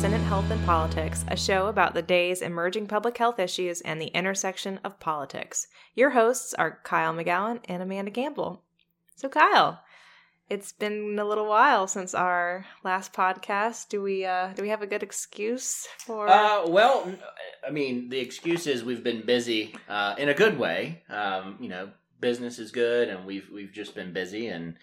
Ascendant Health and Politics, a show about the day's emerging public health issues and the intersection of politics. Your hosts are Kyle McGowan and Amanda Gamble. So, Kyle, it's been a little while since our last podcast. Do we uh, do we have a good excuse for? Uh, well, I mean, the excuse is we've been busy uh, in a good way. Um, you know, business is good, and we've we've just been busy, and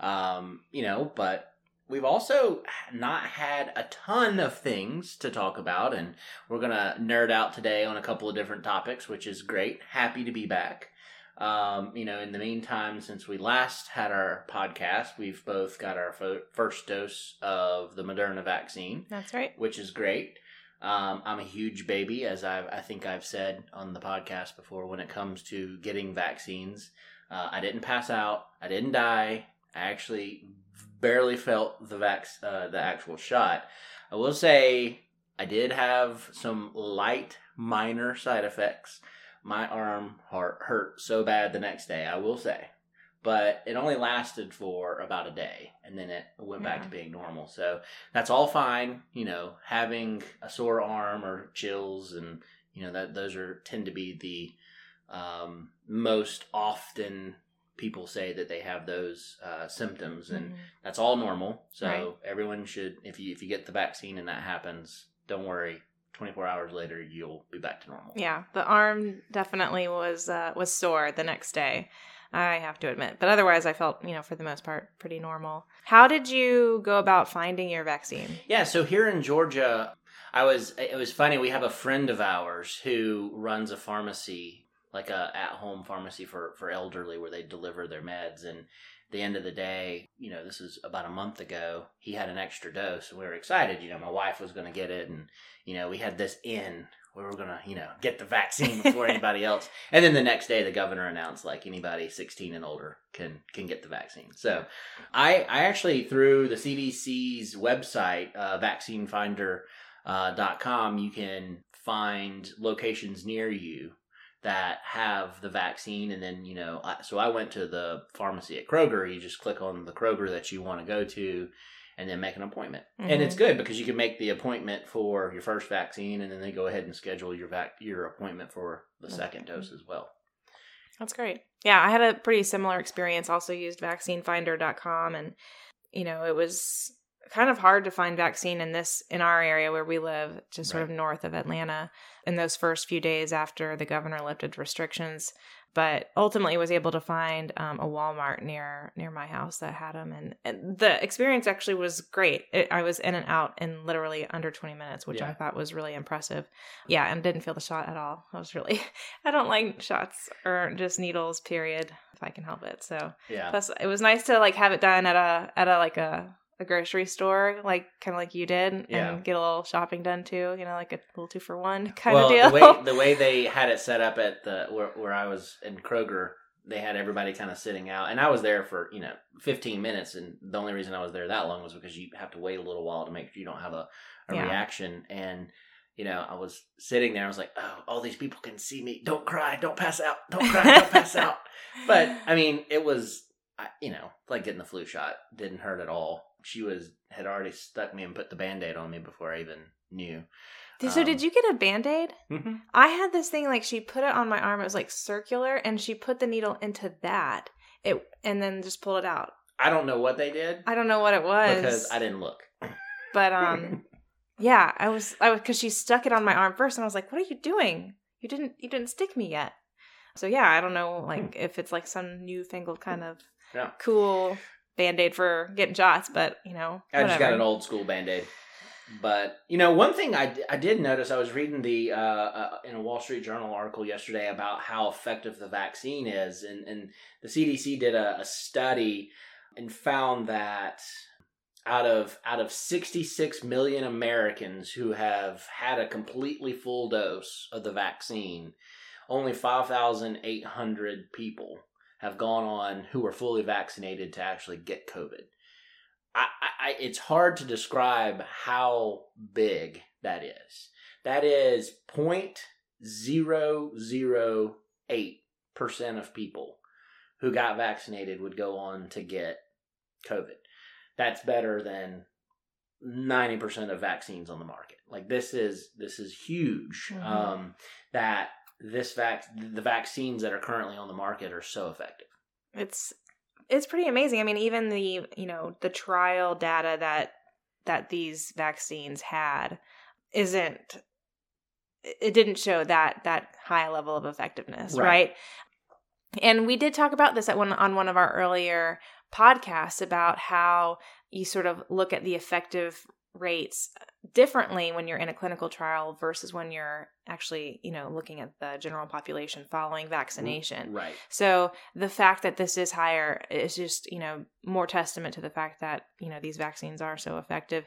um, you know, but we've also not had a ton of things to talk about, and we're gonna nerd out today on a couple of different topics, which is great. Happy to be back. Um, you know, in the meantime, since we last had our podcast, we've both got our fo- first dose of the Moderna vaccine. That's right. Which is great. Um, I'm a huge baby, as i I think I've said on the podcast before. When it comes to getting vaccines, uh, I didn't pass out. I didn't die. I actually barely felt the vac- uh, the actual shot. I will say I did have some light, minor side effects my arm hurt, hurt so bad the next day, I will say. But it only lasted for about a day and then it went yeah. back to being normal. So that's all fine. You know, having a sore arm or chills and, you know, that those are tend to be the um, most often people say that they have those uh, symptoms and mm-hmm. that's all normal. So right. everyone should, if you, if you get the vaccine and that happens, don't worry 24 hours later you'll be back to normal. Yeah, the arm definitely was uh, was sore the next day. I have to admit, but otherwise I felt, you know, for the most part pretty normal. How did you go about finding your vaccine? Yeah, so here in Georgia, I was it was funny, we have a friend of ours who runs a pharmacy, like a at-home pharmacy for for elderly where they deliver their meds and the end of the day, you know, this is about a month ago, he had an extra dose and we were excited. You know, my wife was going to get it and, you know, we had this in where we're going to, you know, get the vaccine before anybody else. And then the next day the governor announced like anybody 16 and older can can get the vaccine. So I I actually through the CDC's website, uh, vaccinefinder.com, uh, you can find locations near you that have the vaccine and then you know I, so i went to the pharmacy at kroger you just click on the kroger that you want to go to and then make an appointment mm-hmm. and it's mm-hmm. good because you can make the appointment for your first vaccine and then they go ahead and schedule your vac your appointment for the mm-hmm. second dose as well that's great yeah i had a pretty similar experience also used vaccinefinder.com and you know it was kind of hard to find vaccine in this in our area where we live just sort right. of north of atlanta in those first few days after the governor lifted restrictions. But ultimately was able to find um, a walmart near near my house that had them and, and the experience actually was great. It, i was in and out in literally under 20 minutes which yeah. i thought was really impressive. Yeah and didn't feel the shot at all. I was really i don't like shots or just needles period if i can help it. So yeah. plus it was nice to like have it done at a at a like a a grocery store, like kind of like you did, and yeah. get a little shopping done too. You know, like a little two for one kind well, of deal. The way, the way they had it set up at the where, where I was in Kroger, they had everybody kind of sitting out, and I was there for you know 15 minutes, and the only reason I was there that long was because you have to wait a little while to make sure you don't have a, a yeah. reaction, and you know, I was sitting there. I was like, "Oh, all these people can see me. Don't cry. Don't pass out. Don't cry. Don't pass out." But I mean, it was, you know, like getting the flu shot. Didn't hurt at all she was had already stuck me and put the band-aid on me before I even knew. So um, did you get a band-aid? Mm-hmm. I had this thing like she put it on my arm. It was like circular, and she put the needle into that. It and then just pulled it out. I don't know what they did. I don't know what it was because I didn't look. But um, yeah, I was I was because she stuck it on my arm first, and I was like, "What are you doing? You didn't you didn't stick me yet." So yeah, I don't know like if it's like some newfangled kind of yeah. cool band aid for getting shots, but you know, whatever. I just got an old school band aid. But you know, one thing I, I did notice, I was reading the uh, uh, in a Wall Street Journal article yesterday about how effective the vaccine is, and and the CDC did a, a study and found that out of out of 66 million Americans who have had a completely full dose of the vaccine, only 5,800 people have gone on who are fully vaccinated to actually get COVID. I, I, it's hard to describe how big that is. That is 0.008% of people who got vaccinated would go on to get COVID. That's better than ninety percent of vaccines on the market. Like this is this is huge. Mhm. Um, that this vac the vaccines that are currently on the market are so effective. it's it's pretty amazing. I mean, even the you know the trial data that that these vaccines had isn't it didn't show that that high level of effectiveness, Right. right? And we did talk about this at one on one of our earlier podcasts about how you sort of look at the effective rates differently when you're in a clinical trial versus when you're actually, you know, looking at the general population following mm, vaccination. Right. So the fact that this is higher is just, you know, more testament to the fact that, you know, these vaccines are so effective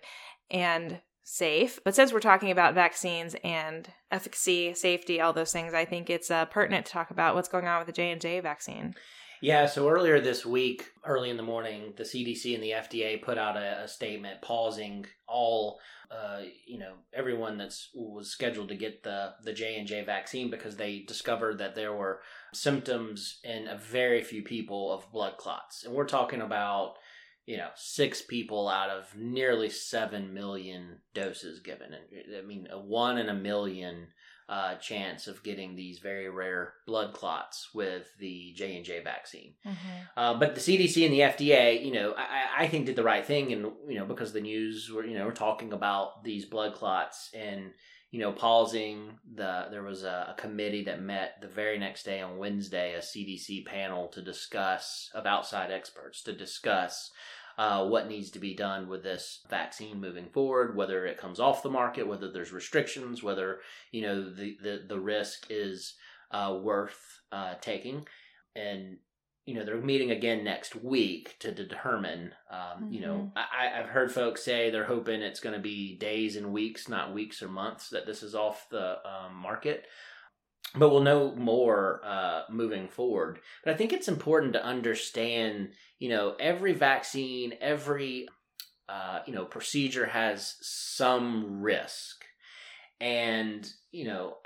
and safe. But since we're talking about vaccines and efficacy, safety, all those things, I think it's uh, pertinent to talk about what's going on with the J&J vaccine. Yeah, so earlier this week, early in the morning, the CDC and the FDA put out a, a statement pausing all, uh, you know, everyone that's was scheduled to get the the J and J vaccine because they discovered that there were symptoms in a very few people of blood clots, and we're talking about, you know, six people out of nearly seven million doses given, and I mean, a one in a million uh, chance of getting these very rare blood clots with the J and J vaccine. Uh, but the CDC and the FDA, you know, I, I think did the right thing, and you know, because the news were, you know, were talking about these blood clots and you know, pausing the. There was a, a committee that met the very next day on Wednesday, a CDC panel to discuss of outside experts to discuss uh, what needs to be done with this vaccine moving forward, whether it comes off the market, whether there's restrictions, whether you know the the, the risk is uh, worth uh, taking, and you know they're meeting again next week to determine. Um, You know, I, I've heard folks say they're hoping it's going to be days and weeks, not weeks or months, that this is off the um, market. But we'll know more uh, moving forward. But I think it's important to understand, you know, every vaccine, every uh, you know procedure has some risk, and you know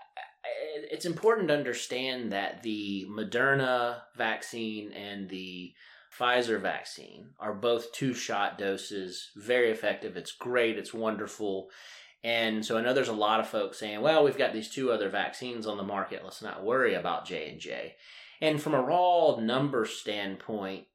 it's important to understand that the Moderna vaccine and the Pfizer vaccine are both two shot doses, very effective. It's great, it's wonderful. And so I know there's a lot of folks saying, well, we've got these two other vaccines on the market, let's not worry about J&J. And from a raw number standpoint,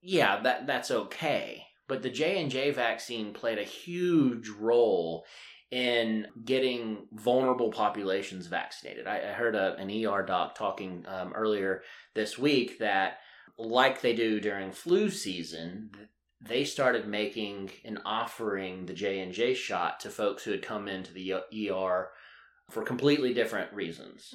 yeah, that that's okay. But the J&J vaccine played a huge role in getting vulnerable populations vaccinated. I, I heard a, an ER doc talking um, earlier this week that, like they do during flu season, they started making and offering the J and J shot to folks who had come into the ER for completely different reasons,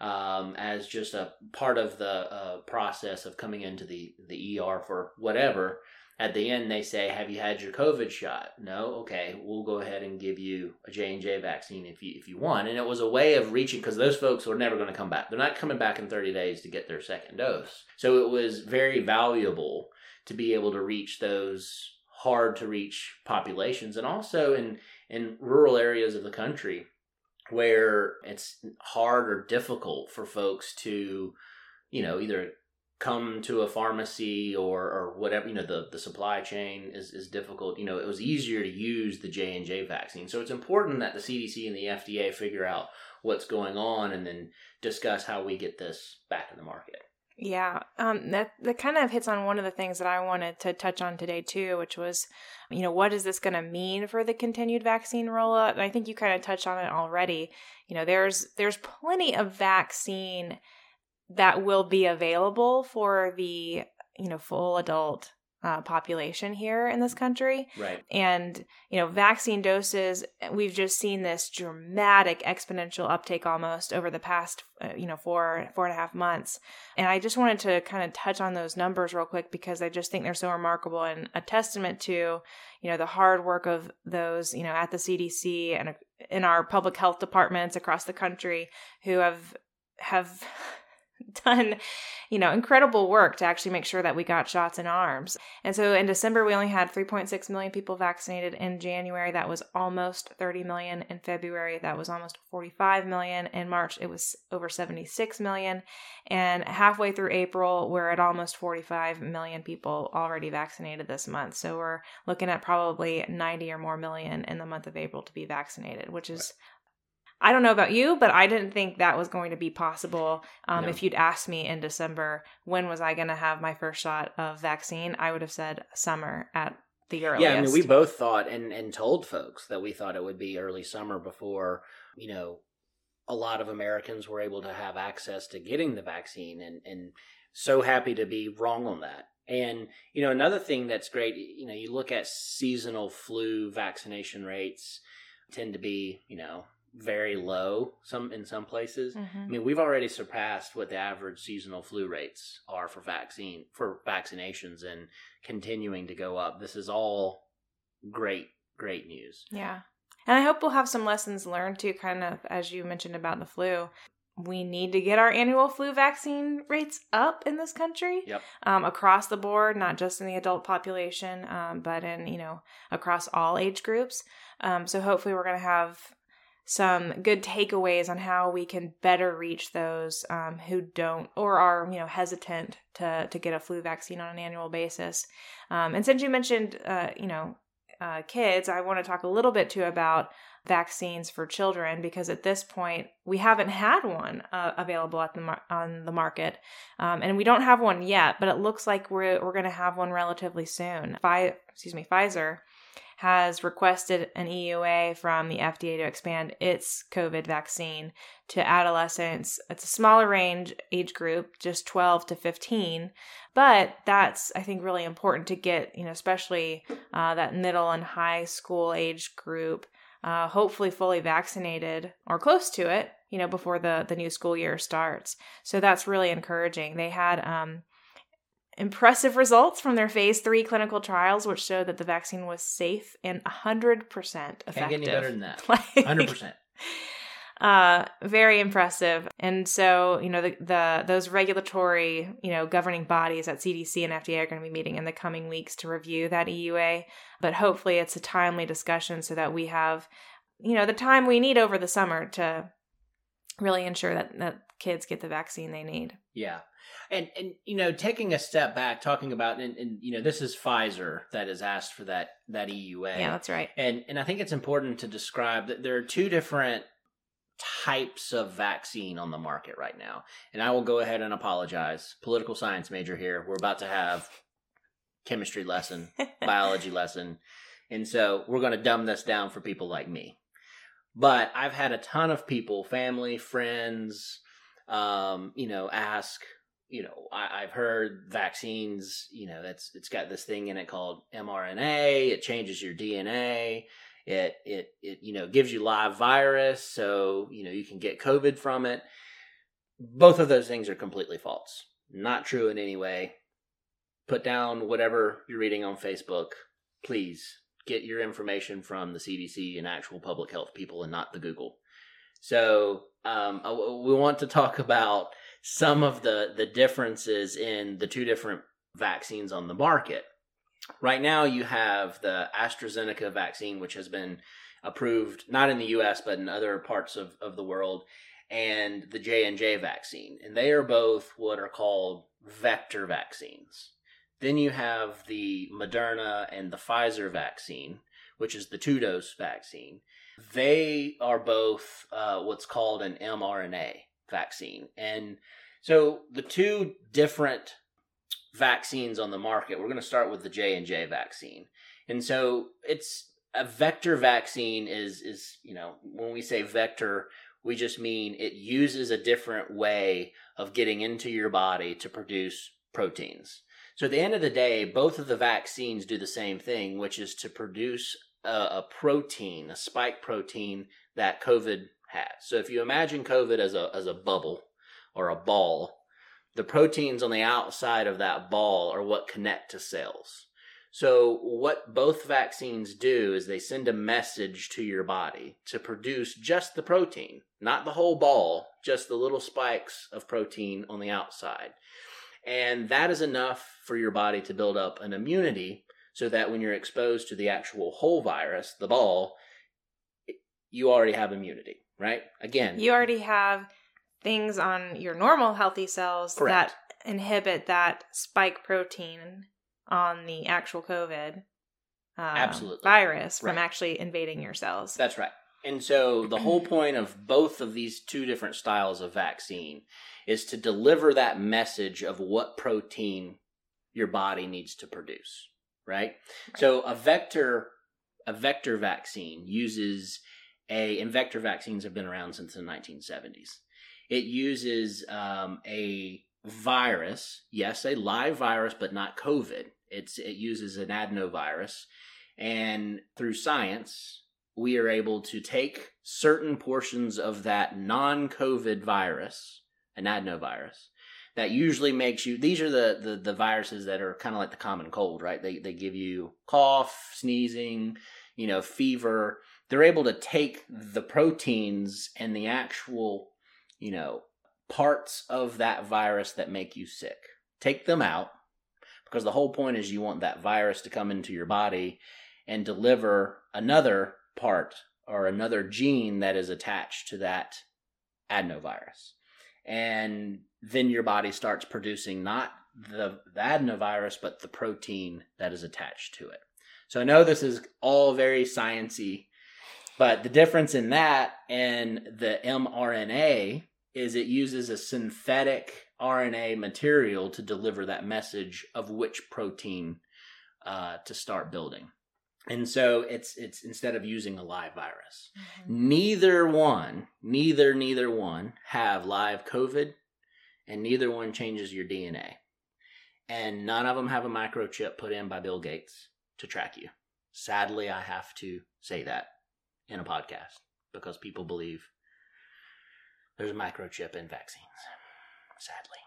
um, as just a part of the uh, process of coming into the the ER for whatever at the end they say have you had your covid shot? No? Okay we'll go ahead and give you a j&j vaccine if you if you want. And it was a way of reaching because those folks were never going to come back. They're not coming back in 30 days to get their second dose. So it was very valuable to be able to reach those hard to reach populations. And also in in rural areas of the country where it's hard or difficult for folks to you know either come to a pharmacy or, or whatever you know the, the supply chain is, is difficult. You know it was easier to use the j&j vaccine. So it's important that the cdc and the fda figure out what's going on and then discuss how we get this back in the market Yeah, um, that that kind of hits on one of the things that I wanted to touch on today too, which was, you know, what is this going to mean for the continued vaccine rollout? And I think you kind of touched on it already. You know, there's there's plenty of vaccine that will be available for the you know full adult uh, population here in this country. Right. And you know vaccine doses we've just seen this dramatic exponential uptake almost over the past uh, you know four four and a half months. And i just wanted to kind of touch on those numbers real quick because i just think they're so remarkable and a testament to you know the hard work of those you know at the cdc and in our public health departments across the country who have have done, you know, incredible work to actually make sure that we got shots in arms. And so in December, we only had 3.6 million people vaccinated. In January, that was almost 30 million. In February, that was almost 45 million. In March, it was over 76 million. And halfway through April, we're at almost 45 million people already vaccinated this month. So we're looking at probably 90 or more million in the month of April to be vaccinated, which is I don't know about you, but I didn't think that was going to be possible. Um, no. If you'd asked me in December, when was I going to have my first shot of vaccine, I would have said summer at the earliest. Yeah, I mean, we both thought and, and told folks that we thought it would be early summer before, you know, a lot of Americans were able to have access to getting the vaccine and, and so happy to be wrong on that. And, you know, another thing that's great, you know, you look at seasonal flu vaccination rates tend to be, you know, very low some in some places. Mm-hmm. I mean, we've already surpassed what the average seasonal flu rates are for vaccine for vaccinations and continuing to go up. This is all great great news. Yeah. And I hope we'll have some lessons learned too kind of as you mentioned about the flu. We need to get our annual flu vaccine rates up in this country, yep. um, across the board, not just in the adult population, um, but in you know across all age groups. Um, so hopefully, we're going to have some good takeaways on how we can better reach those um, who don't or are you know hesitant to to get a flu vaccine on an annual basis. Um, and since you mentioned uh, you know uh, kids, I want to talk a little bit too about vaccines for children because at this point we haven't had one uh, available at the mar- on the market, um, and we don't have one yet. But it looks like we're we're going to have one relatively soon. Fi- excuse me, Pfizer has requested an EUA from the FDA to expand its COVID vaccine to adolescents. It's a smaller range age group, just 12 to 15, but that's I think really important to get, you know, especially uh, that middle and high school age group, uh, hopefully fully vaccinated or close to it, you know, before the the new school year starts. So that's really encouraging. They had um, impressive results from their phase three clinical trials, which showed that the vaccine was safe and 100% effective. Can't get any better than that. like, 100%. Uh, very impressive. And so, you know, the, the those regulatory, you know, governing bodies at CDC and FDA are going to be meeting in the coming weeks to review that EUA. But hopefully, it's a timely discussion so that we have, you know, the time we need over the summer to really ensure that that kids get the vaccine they need. Yeah. And and you know, taking a step back, talking about and, and you know, this is Pfizer that has asked for that that EUA. Yeah, that's right. And and I think it's important to describe that there are two different types of vaccine on the market right now. And I will go ahead and apologize. Political science major here. We're about to have chemistry lesson, biology lesson. And so we're going to dumb this down for people like me. But I've had a ton of people, family, friends, um, you know, ask, you know, I, have heard vaccines, you know, that's it's got this thing in it called mRNA. It changes your DNA. It it it you know gives you live virus, so you know you can get COVID from it. Both of those things are completely false. Not true in any way. Put down whatever you're reading on Facebook. Please get your information from the CDC and actual public health people, and not the Google. So um, we want to talk about some of the the differences in the two different vaccines on the market. Right now, you have the AstraZeneca vaccine, which has been approved not in the U.S. but in other parts of, of the world, and the J and J vaccine, and they are both what are called vector vaccines. Then you have the Moderna and the Pfizer vaccine, which is the two dose vaccine. They are both uh, what's called an mRNA vaccine. And so the two different vaccines on the market, we're going to start with the J&J vaccine. And so it's a vector vaccine is is, you know, when we say vector, we just mean it uses a different way of getting into your body to produce proteins. So at the end of the day, both of the vaccines do the same thing, which is to produce a, a protein, a spike protein that COVID has. So if you imagine COVID as a as a bubble or a ball, the proteins on the outside of that ball are what connect to cells. So, what both vaccines do is they send a message to your body to produce just the protein, not the whole ball, just the little spikes of protein on the outside. And that is enough for your body to build up an immunity so that when you're exposed to the actual whole virus, the ball, you already have immunity, right? Again, You already have things on your normal healthy cells Correct. that inhibit that spike protein on the actual COVID um, Absolutely. virus from Right. actually invading your cells. That's right. And so the whole point of both of these two different styles of vaccine is to deliver that message of what protein your body needs to produce, right? So a vector a vector vaccine uses a and vector vaccines have been around since the 1970s. It uses um, a virus, yes, a live virus, but not COVID. It's it uses an adenovirus, and through science, we are able to take certain portions of that non-COVID virus, an adenovirus, that usually makes you. These are the the, the viruses that are kind of like the common cold, right? They they give you cough, sneezing, you know, fever. They're able to take the proteins and the actual, you know, parts of that virus that make you sick. Take them out because the whole point is you want that virus to come into your body and deliver another part or another gene that is attached to that adenovirus. And then your body starts producing not the, the adenovirus, but the protein that is attached to it. So I know this is all very sciency, but the difference in that and the mRNA is it uses a synthetic RNA material to deliver that message of which protein uh, to start building. And so it's it's instead of using a live virus. Mhm. Neither one, neither neither one have live COVID, and neither one changes your DNA. And none of them have a microchip put in by Bill Gates to track you. Sadly, I have to say that in a podcast because people believe there's a microchip in vaccines. Sadly.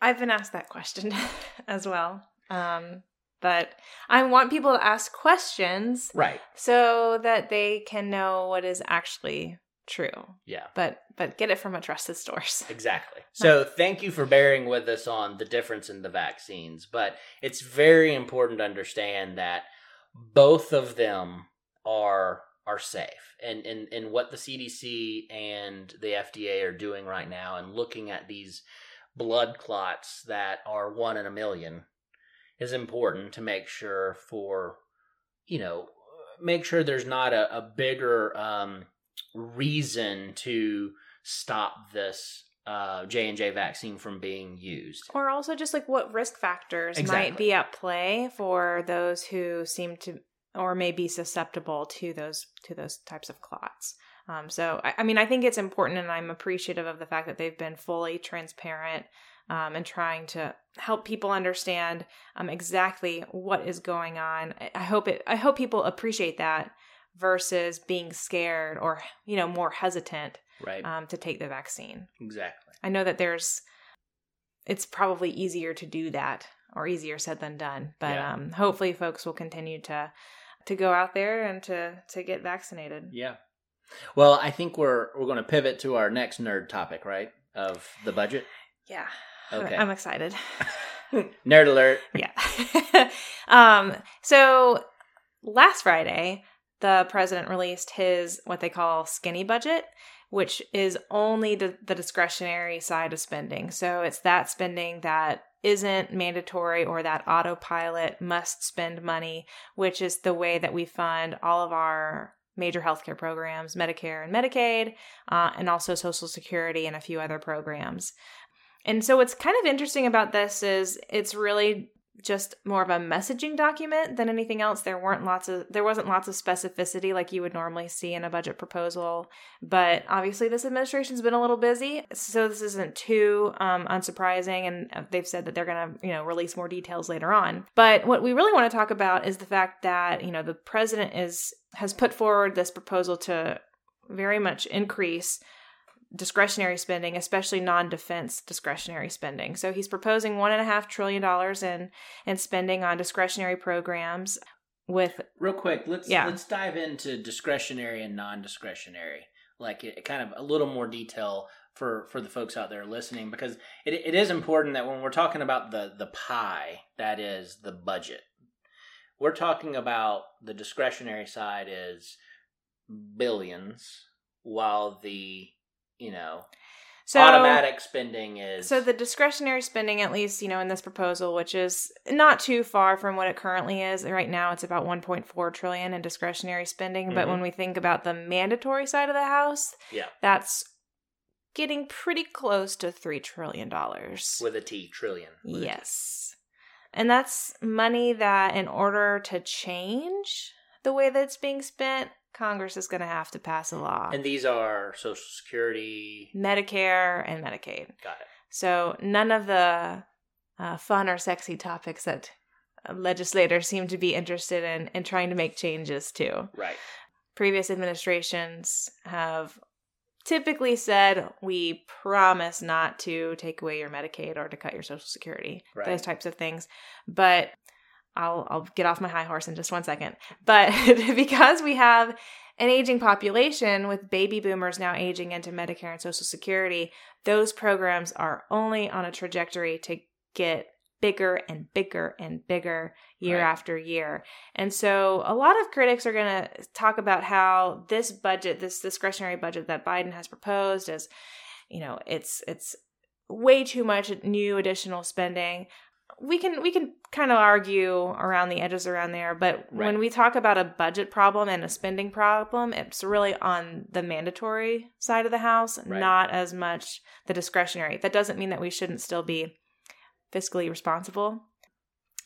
I've been asked that question as well. Um, but I want people to ask questions Right. so that they can know what is actually true. Yeah. But but get it from a trusted source. Exactly. So thank you for bearing with us on the difference in the vaccines, but it's very important to understand that both of them are are safe. And and, and what the CDC and the FDA are doing right now and looking at these blood clots that are one in a million is important to make sure for you know make sure there's not a, a bigger um, reason to stop this uh, J and J vaccine from being used. Or also just like what risk factors Exactly. might be at play for those who seem to or may be susceptible to those to those types of clots. Um, so I, I mean I think it's important and I'm appreciative of the fact that they've been fully transparent um, and trying to help people understand um, exactly what is going on. I, hope it I hope people appreciate that versus being scared or you know more hesitant Right. um, to take the vaccine. exactly. I know that there's it's probably easier to do that or easier said than done, but Yeah. um hopefully folks will continue to to go out there and to to get vaccinated. Yeah. Well, I think we're we're going to pivot to our next nerd topic, right? Of the budget. Yeah. Okay. I'm excited. Nerd alert. yeah. um so last Friday the president released his what they call skinny budget which is only the, the discretionary side of spending. So it's that spending that isn't mandatory or that autopilot must spend money, which is the way that we fund all of our major healthcare programs, Medicare and Medicaid, uh, and also Social Security and a few other programs. And so what's kind of interesting about this is it's really just more of a messaging document than anything else. There weren't lots of there wasn't lots of specificity like you would normally see in a budget proposal. But obviously this administration's been a little busy, so this isn't too um, unsurprising. And they've said that they're going to you know release more details later on. But what we really want to talk about is the fact that you know the president is has put forward this proposal to very much increase discretionary spending, especially non-defense discretionary spending. So he's proposing one and a half trillion dollars in in spending on discretionary programs. With real quick, let's Yeah. let's dive into discretionary and non-discretionary, like it, kind of a little more detail for for the folks out there listening, because it it is important that when we're talking about the the pie that is the budget, we're talking about the discretionary side is billions, while the you know so automatic spending is So the discretionary spending, at least you know in this proposal, which is not too far from what it currently is. Right now, it's about 1.4 trillion in discretionary spending. But Mhm. when we think about the mandatory side of the house, yeah that's getting pretty close to three trillion dollars. with a T trillion. with a T. Yes, and that's money that, in order to change the way that it's being spent, Congress is going to have to pass a law. and these are Social Security. Medicare and Medicaid. Got it. So none of the uh, fun or sexy topics that uh, legislators seem to be interested in in trying to make changes to. Right. Previous administrations have typically said we promise not to take away your Medicaid or to cut your Social Security, Right. those types of things. But I'll I'll get off my high horse in just one second. But because we have an aging population with baby boomers now aging into Medicare and Social Security, those programs are only on a trajectory to get bigger and bigger and bigger year Right. after year. And so a lot of critics are going to talk about how this budget, this discretionary budget that Biden has proposed is, you know, it's it's way too much new additional spending. We can we can kind of argue around the edges around there, but when we talk about a budget problem and a spending problem, it's really on the mandatory side of the house, Right. not as much the discretionary. That doesn't mean that we shouldn't still be fiscally responsible.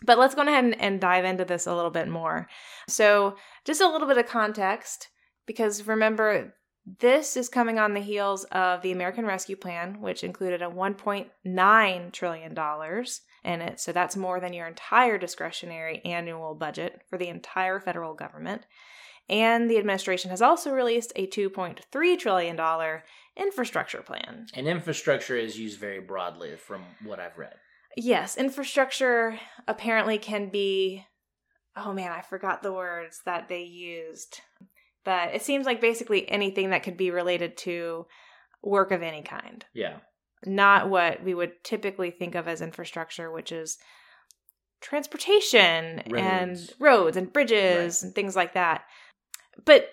But let's go ahead and, and dive into this a little bit more. So, just a little bit of context, because remember, this is coming on the heels of the American Rescue Plan, which included a $1.9 trillion in it. So, that's more than your entire discretionary annual budget for the entire federal government. And the administration has also released a $2.3 trillion infrastructure plan. And infrastructure is used very broadly from what I've read. Yes, infrastructure apparently can be. Oh man, I forgot the words that they used. But it seems like basically anything that could be related to work of any kind. Yeah. Not what we would typically think of as infrastructure, which is transportation and Roads. roads and bridges and things like that. But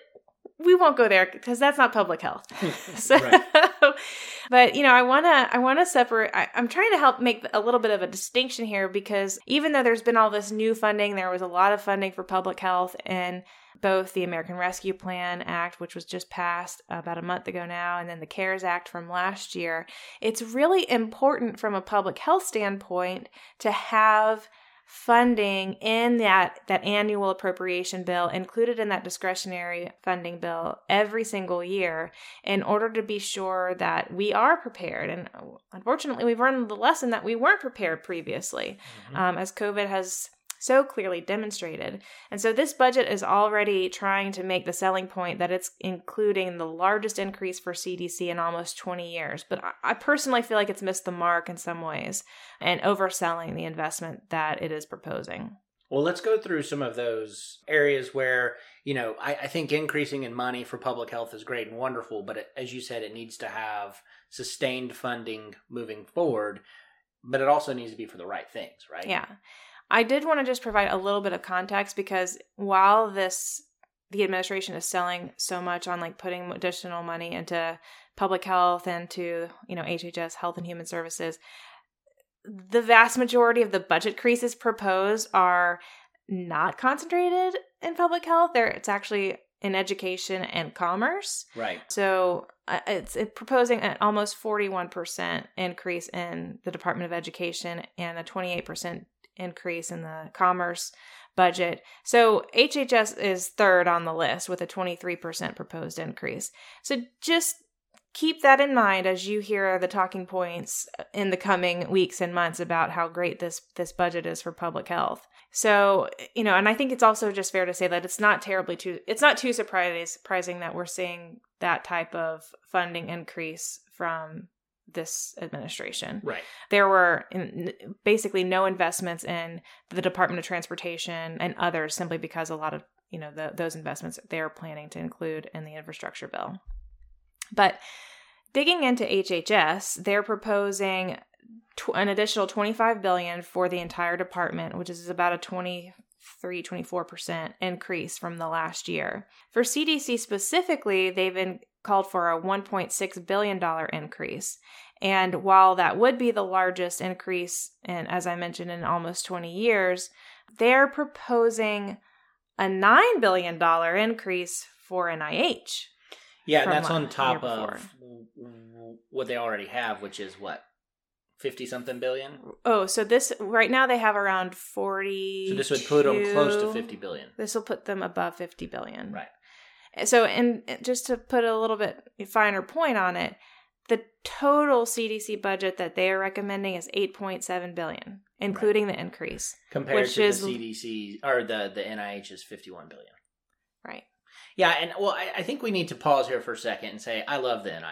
we won't go there because that's not public health. So, but you know, I want to I want to separate I, I'm trying to help make a little bit of a distinction here because even though there's been all this new funding, there was a lot of funding for public health in both the American Rescue Plan Act, which was just passed about a month ago now, and then the CARES Act from last year. It's really important from a public health standpoint to have funding in that that annual appropriation bill included in that discretionary funding bill every single year in order to be sure that we are prepared and unfortunately we've learned the lesson that we weren't prepared previously Mhm. um, as covid has so clearly demonstrated and so this budget is already trying to make the selling point that it's including the largest increase for cdc in almost 20 years but I- personally feel like it's missed the mark in some ways and overselling the investment that it is proposing Well, let's go through some of those areas where, you know, I, I think increasing in money for public health is great and wonderful, but it, as you said, it needs to have sustained funding moving forward, but it also needs to be for the right things, right? Yeah. I did want to just provide a little bit of context because while this the administration is selling so much on like putting additional money into public health and to, you know, HHS Health and Human Services, the vast majority of the budget creases proposed are not concentrated in public health. There it's actually in education and commerce. Right. So uh, it's, it's proposing an almost 41% increase in the Department of Education and a 28% increase in the commerce budget. So HHS is third on the list with a 23% proposed increase. So just keep that in mind as you hear the talking points in the coming weeks and months about how great this this budget is for public health. So, you know, and I think it's also just fair to say that it's not terribly too it's not too surprising surprising that we're seeing that type of funding increase from this administration. Right. There were in, basically no investments in the Department of Transportation and others simply because a lot of, you know, the, those investments they're planning to include in the infrastructure bill. But digging into HHS, they're proposing tw- an additional 25 billion for the entire department, which is about a 23 24% increase from the last year. For CDC specifically, they've been called for a 1.6 billion dollar increase. And while that would be the largest increase in as I mentioned in almost 20 years, they're proposing a 9 billion dollar increase for NIH. Yeah, that's on top of what they already have, which is what fifty something billion. Oh, so this right now they have around 40 So this would put them close to fifty billion. This will put them above 50 billion. Right. So, and just to put a little bit finer point on it, the total CDC budget that they are recommending is 8.7 billion, including the increase. Compared Which to is- the CDC or the the NIH is fifty one billion. Right. Yeah, and well, I, I think we need to pause here for a second and say I love the NIH.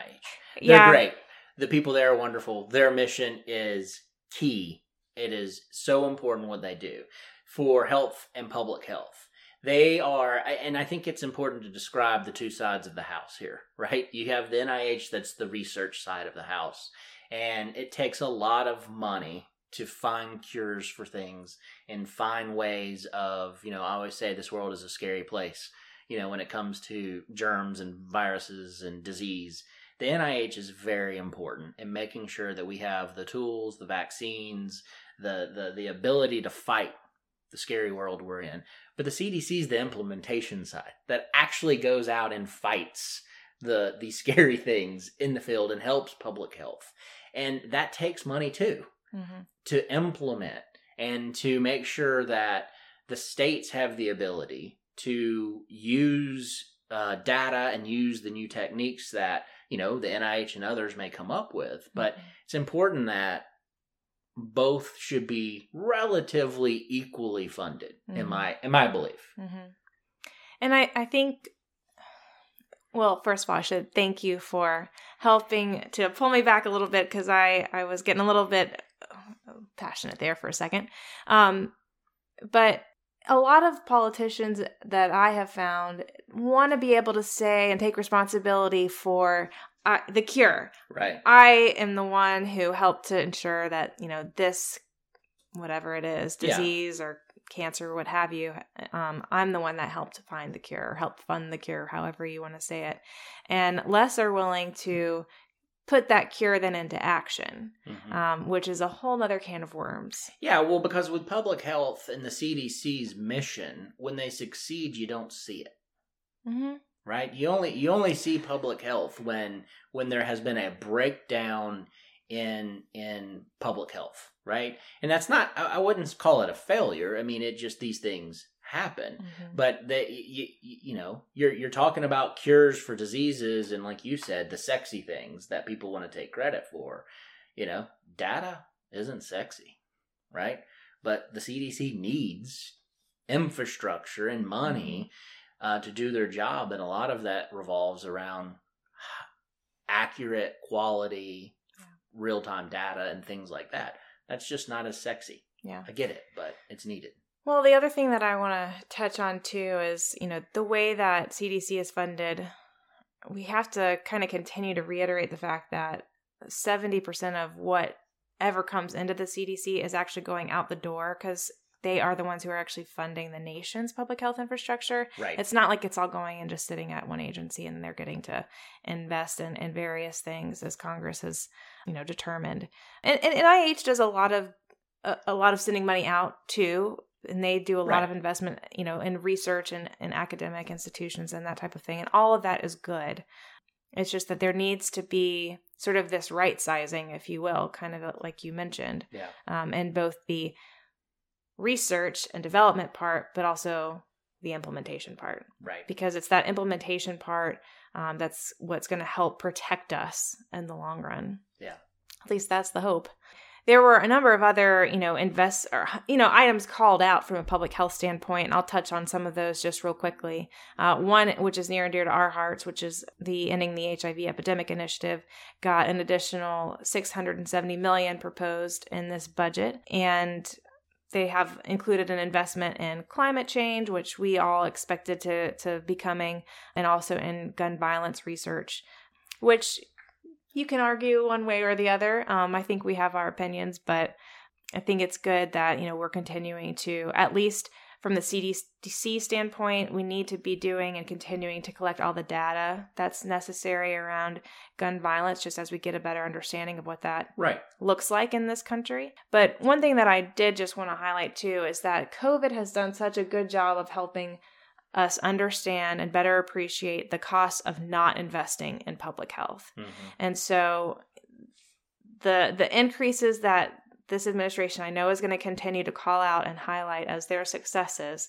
They're yeah. great. The people there are wonderful. Their mission is key. It is so important what they do for health and public health. They are, and I think it's important to describe the two sides of the house here, right? You have the NIH that's the research side of the house, and it takes a lot of money to find cures for things and find ways of, you know, I always say this world is a scary place, you know, when it comes to germs and viruses and disease the NIH is very important in making sure that we have the tools, the vaccines, the the the ability to fight the scary world we're in. But the CDC is the implementation side that actually goes out and fights the the scary things in the field and helps public health. And that takes money too Mhm. to implement and to make sure that the states have the ability to use uh, data and use the new techniques that you know the NIH and others may come up with. But it's important that both should be relatively equally funded in Mhm. my in my belief. Mhm. And I, I think, well, first of all, I should thank you for helping to pull me back a little bit because I, I was getting a little bit uh, passionate there for a second. Um, but a lot of politicians that I have found want to be able to say and take responsibility for uh, the cure. Right. I am the one who helped to ensure that, you know, this, whatever it is, Yeah. disease or cancer, what have you, um, I'm the one that helped to find the cure, or help fund the cure, however you want to say it. And less are willing to put that cure then into action, Mhm. um, which is a whole nother can of worms. Yeah, well, because with public health and the CDC's mission, when they succeed, you don't see it. Mm-hmm. Right? You only you only see public health when when there has been a breakdown in in public health right? And that's not i, I wouldn't call it a failure. I mean it just these things happen. Mm-hmm. but they you, you know you're you're talking about cures for diseases and like you said the sexy things that people want to take credit for. You know data isn't sexy right? But the cdc needs infrastructure and money uh, to do their job and a lot of that revolves around accurate quality real-time data and things like that that's just not as sexy Yeah. i get it but it's needed Well, the other thing that I want to touch on too is, you know, the way that CDC is funded. We have to kind of continue to reiterate the fact that 70% of whatever comes into the CDC is actually going out the door because they are the ones who are actually funding the nation's public health infrastructure. right It's not like it's all going and just sitting at one agency and they're getting to invest in, in various things as Congress has, you know, determined. And, and NIH does a lot of a, a lot of sending money out too, and they do a lot of investment, you know, in research and in academic institutions and that type of thing. And all of that is good. It's just that there needs to be sort of this right sizing, if you will, kind of like you mentioned, yeah um, in both the research and development part, but also the implementation part Right. because it's that implementation part um, that's what's going to help protect us in the long run. Yeah. At least that's the hope. There were a number of other, you know, invest or you know items called out from a public health standpoint, and I'll touch on some of those just real quickly. Uh, one, which is near and dear to our hearts, which is the ending the HIV epidemic initiative, got an additional 670 million proposed in this budget, and they have included an investment in climate change, which we all expected to to be coming, and also in gun violence research, which you can argue one way or the other. Um, I think we have our opinions, but I think it's good that you know we're continuing to at least from the CDC standpoint, we need to be doing and continuing to collect all the data that's necessary around gun violence, just as we get a better understanding of what that Right. looks like in this country. But one thing that I did just want to highlight too is that COVID has done such a good job of helping us understand and better appreciate the costs of not investing in public health. Mhm. And so the the increases that this administration I know is going to continue to call out and highlight as their successes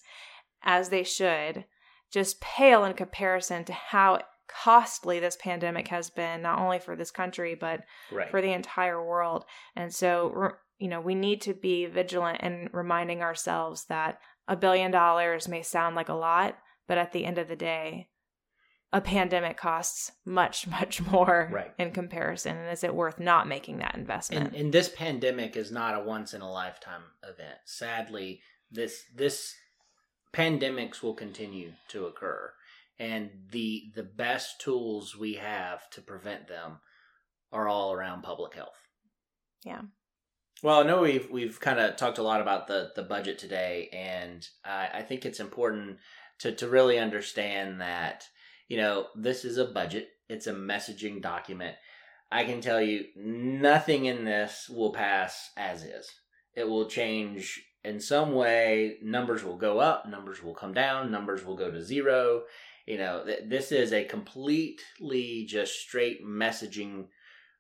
as they should just pale in comparison to how costly this pandemic has been not only for this country but Right. for the entire world. And so, you know, we need to be vigilant in reminding ourselves that a billion dollars may sound like a lot, but at the end of the day, a pandemic costs much, much more Right. in comparison. And is it worth not making that investment? and, and this pandemic is not a once in a lifetime event. Sadly, this this pandemics will continue to occur, and the the best tools we have to prevent them are all around public health. Yeah. Well, I know we've we've kind of talked a lot about the the budget today, and I, I think it's important to to really understand that you know this is a budget. It's a messaging document. I can tell you nothing in this will pass as is. It will change in some way. Numbers will go up, numbers will come down, numbers will go to zero. You know, th- this is a completely just straight messaging,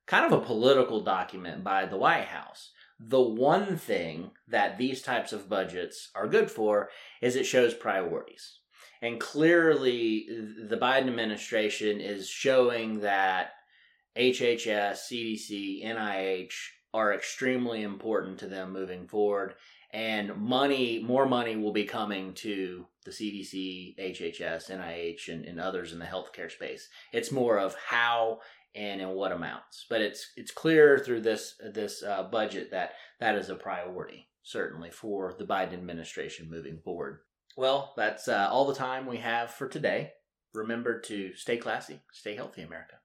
kind of a political document by the White House. The one thing that these types of budgets are good for is it shows priorities. And clearly, the Biden administration is showing that HHS, CDC, NIH are extremely important to them moving forward. And money, more money will be coming to the CDC, HHS, NIH, and, and others in the healthcare space. It's more of how and in what amounts. But it's it's clear through this this uh, budget that that is a priority, certainly for the Biden administration moving forward. Well, that's uh, all the time we have for today. Remember to stay classy, stay healthy, America.